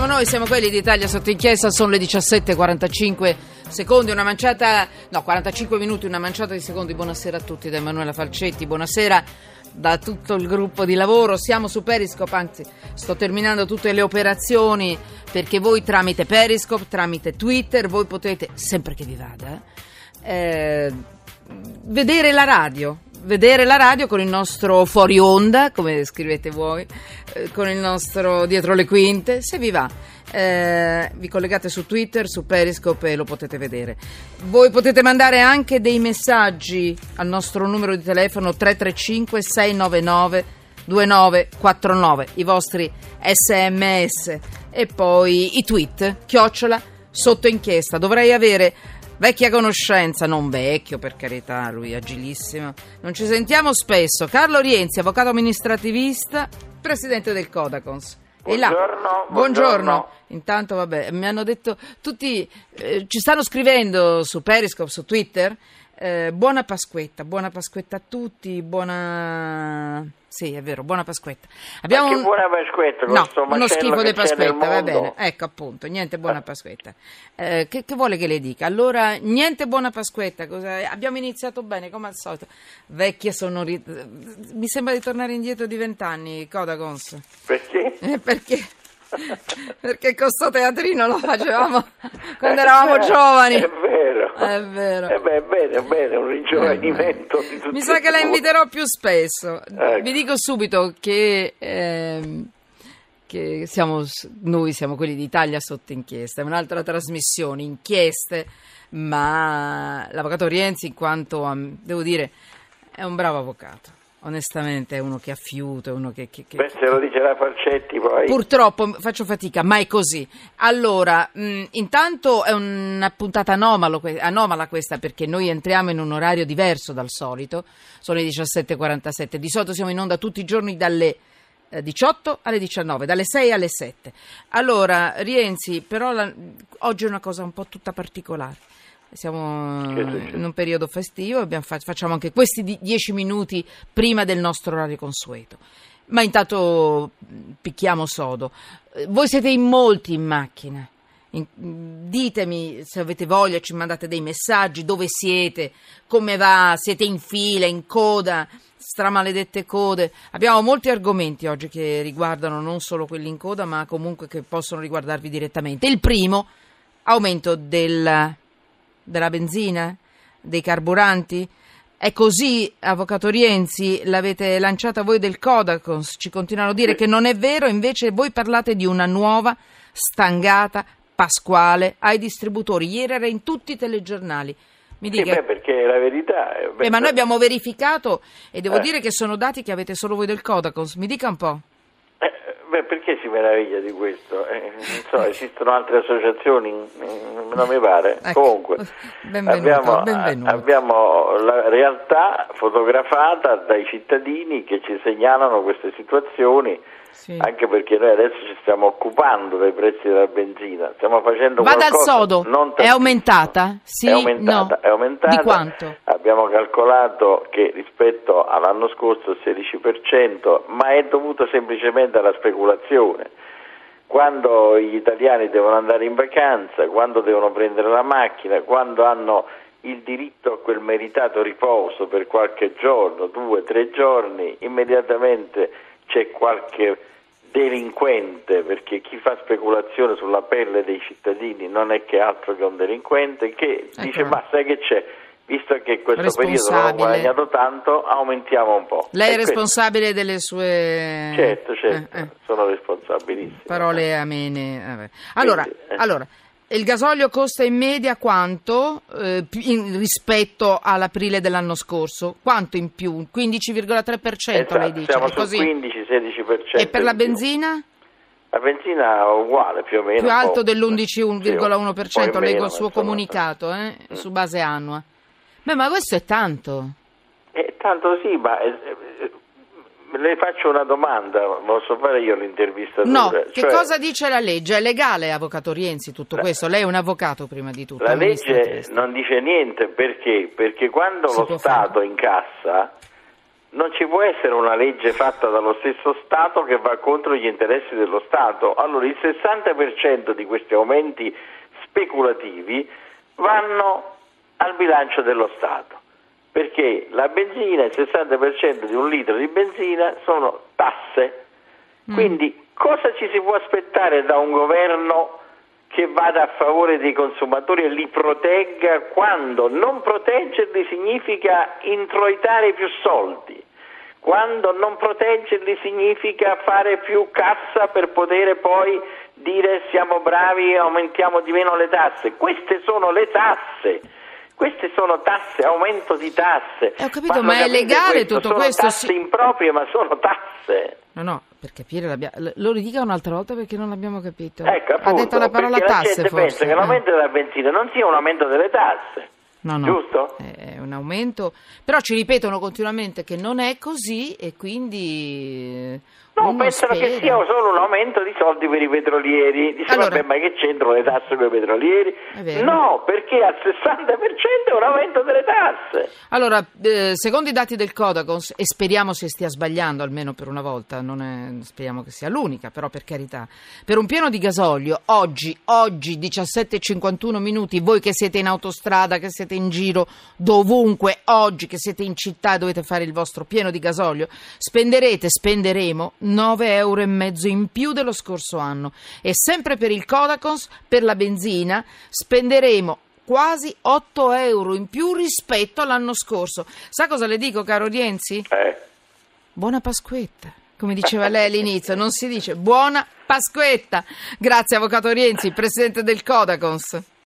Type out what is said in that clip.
siamo noi, siamo quelli d'Italia sotto inchiesta, sono le 17.45 secondi, una manciata, no 45 minuti, una manciata di secondi. Buonasera a tutti da Emanuela Falcetti, buonasera da tutto il gruppo di lavoro. Siamo su Periscope, anzi sto terminando tutte le operazioni perché voi tramite Periscope, tramite Twitter, voi potete, sempre che vi vada, eh, vedere la radio vedere la radio con il nostro fuori onda, come scrivete voi, eh, con il nostro dietro le quinte, se vi va. Eh, vi collegate su Twitter, su Periscope e lo potete vedere. Voi potete mandare anche dei messaggi al nostro numero di telefono 335 699 2949, i vostri sms e poi i tweet, chiocciola, sotto inchiesta. Dovrei avere Vecchia conoscenza, non vecchio per carità, lui agilissimo. Non ci sentiamo spesso. Carlo Rienzi, avvocato amministrativista, presidente del Codacons. Buongiorno, buongiorno. buongiorno. Intanto, vabbè, mi hanno detto tutti, eh, ci stanno scrivendo su Periscope, su Twitter. Eh, buona Pasquetta, buona Pasquetta a tutti, buona sì, è vero, buona Pasquetta. Abbiamo un... buona Pasquetta, no, uno schifo di Pasquetta, va bene. Ecco, appunto, niente buona ah. Pasquetta. Eh, che, che, vuole che le dica? Allora, niente buona Pasquetta. Cosa... Abbiamo iniziato bene, come al solito. Vecchia sonorità. Mi sembra di tornare indietro di vent'anni, Codagons. Perché? Eh, perché? perché con sto teatrino lo facevamo quando eravamo giovani. È vero. È vero. Eh beh, bene, bene, un ringiovanimento. Eh Mi sa che la inviterò più spesso. Ecco. Vi dico subito che... Ehm, che siamo, noi siamo quelli d'Italia sotto inchiesta, è un'altra trasmissione, inchieste, ma l'avvocato Rienzi in quanto, devo dire, è un bravo avvocato onestamente è uno che ha fiuto, uno che... che, che Beh, se lo dice la Falcetti poi... Purtroppo faccio fatica, ma è così. Allora, mh, intanto è una puntata anomalo, anomala questa perché noi entriamo in un orario diverso dal solito, sono le 17.47, di solito siamo in onda tutti i giorni dalle... 18 eh, alle 19, dalle 6 alle 7. Allora, Rienzi, però la, oggi è una cosa un po' tutta particolare siamo in un periodo festivo, facciamo anche questi dieci minuti prima del nostro orario consueto. Ma intanto picchiamo sodo. Eh, voi siete in molti in macchina. ditemi se avete voglia, ci mandate dei messaggi, dove siete, come va, siete in fila, in coda, stramaledette code. Abbiamo molti argomenti oggi che riguardano non solo quelli in coda, ma comunque che possono riguardarvi direttamente. Il primo, aumento del della benzina, dei carburanti? È così, Avvocato Rienzi, l'avete lanciata voi del Codacons, ci continuano a dire che non è vero, invece voi parlate di una nuova stangata pasquale ai distributori. Ieri era in tutti i telegiornali. Mi dica... Sì, beh, perché la verità... È... Beh, ma noi abbiamo verificato e devo eh. dire che sono dati che avete solo voi del Codacons. Mi dica un po'. Beh, perché si meraviglia di questo? Eh, so, esistono altre associazioni, non mi pare. Ecco. Comunque, benvenuto, abbiamo, abbiamo, la realtà fotografata dai cittadini che ci segnalano queste situazioni sì. anche perché noi adesso ci stiamo occupando dei prezzi della benzina, stiamo facendo Vada al sodo, è aumentata? Sì, è aumentata, no. è aumentata. Di quanto? Abbiamo calcolato che rispetto all'anno scorso il 16%, ma è dovuto semplicemente alla speculazione. Quando gli italiani devono andare in vacanza, quando devono prendere la macchina, quando hanno il diritto a quel meritato riposo per qualche giorno, due, tre giorni, immediatamente c'è qualche delinquente, perché chi fa speculazione sulla pelle dei cittadini non è che altro che un delinquente, che ecco. dice ma sai che c'è? Visto che questo periodo non ho guadagnato tanto, aumentiamo un po'. Lei è responsabile delle sue... Certo, certo, eh, eh. sono responsabilissimo. Parole amene. Allora, Quindi, eh. allora il gasolio costa in media quanto eh, in, rispetto all'aprile dell'anno scorso? Quanto in più? 15,3% esatto, lei dice? Siamo sul 15-16%. E per la benzina? La benzina è uguale più o meno. Più alto dell'11,1%, sì, leggo il suo comunicato eh, mm. su base annua. Beh, ma questo è tanto. Eh, tanto sì, ma eh, le faccio una domanda, posso fare io l'intervista? No, cioè, che cosa dice la legge? È legale, Avvocato Rienzi, tutto la, questo? Lei è un avvocato prima di tutto. La legge non dice niente perché? Perché quando si lo Stato fare. incassa non ci può essere una legge fatta dallo stesso Stato che va contro gli interessi dello Stato. Allora il 60% di questi aumenti speculativi vanno al bilancio dello Stato, perché la benzina, il 60% di un litro di benzina sono tasse. Mm. Quindi cosa ci si può aspettare da un governo che vada a favore dei consumatori e li protegga quando non proteggerli significa introitare più soldi, quando non proteggerli significa fare più cassa per poter poi dire siamo bravi e aumentiamo di meno le tasse. Queste sono le tasse. Queste sono tasse, aumento di tasse. Eh, ho capito, ma è legale questo? tutto sono questo? Tasse sì. improprie, ma sono tasse. No, no, per capire lo ridica un'altra volta perché non l'abbiamo capito. Ecco, appunto, ha detto la parola tasse la forse. pensa che l'aumento eh. della benzina non sia un aumento delle tasse. No, no, Giusto? È un aumento, però ci ripetono continuamente che non è così e quindi No, pensano spera. che sia solo un aumento di soldi per i petrolieri. Dice, allora, vabbè, ma che c'entrano le tasse con i petrolieri? No, perché al 60% è un aumento delle tasse. Allora, eh, secondo i dati del Codacons, e speriamo si stia sbagliando almeno per una volta, non è, speriamo che sia l'unica, però per carità, per un pieno di gasolio, oggi, oggi 17.51 minuti, voi che siete in autostrada, che siete in giro, dovunque, oggi che siete in città e dovete fare il vostro pieno di gasolio, spenderete, spenderemo 9 euro e mezzo in più dello scorso anno e sempre per il Codacons, per la benzina, spenderemo quasi 8 euro in più rispetto all'anno scorso. Sa cosa le dico, caro Rienzi? Eh. Buona Pasquetta. Come diceva lei all'inizio, non si dice buona Pasquetta. Grazie, Avvocato Rienzi, Presidente del Codacons.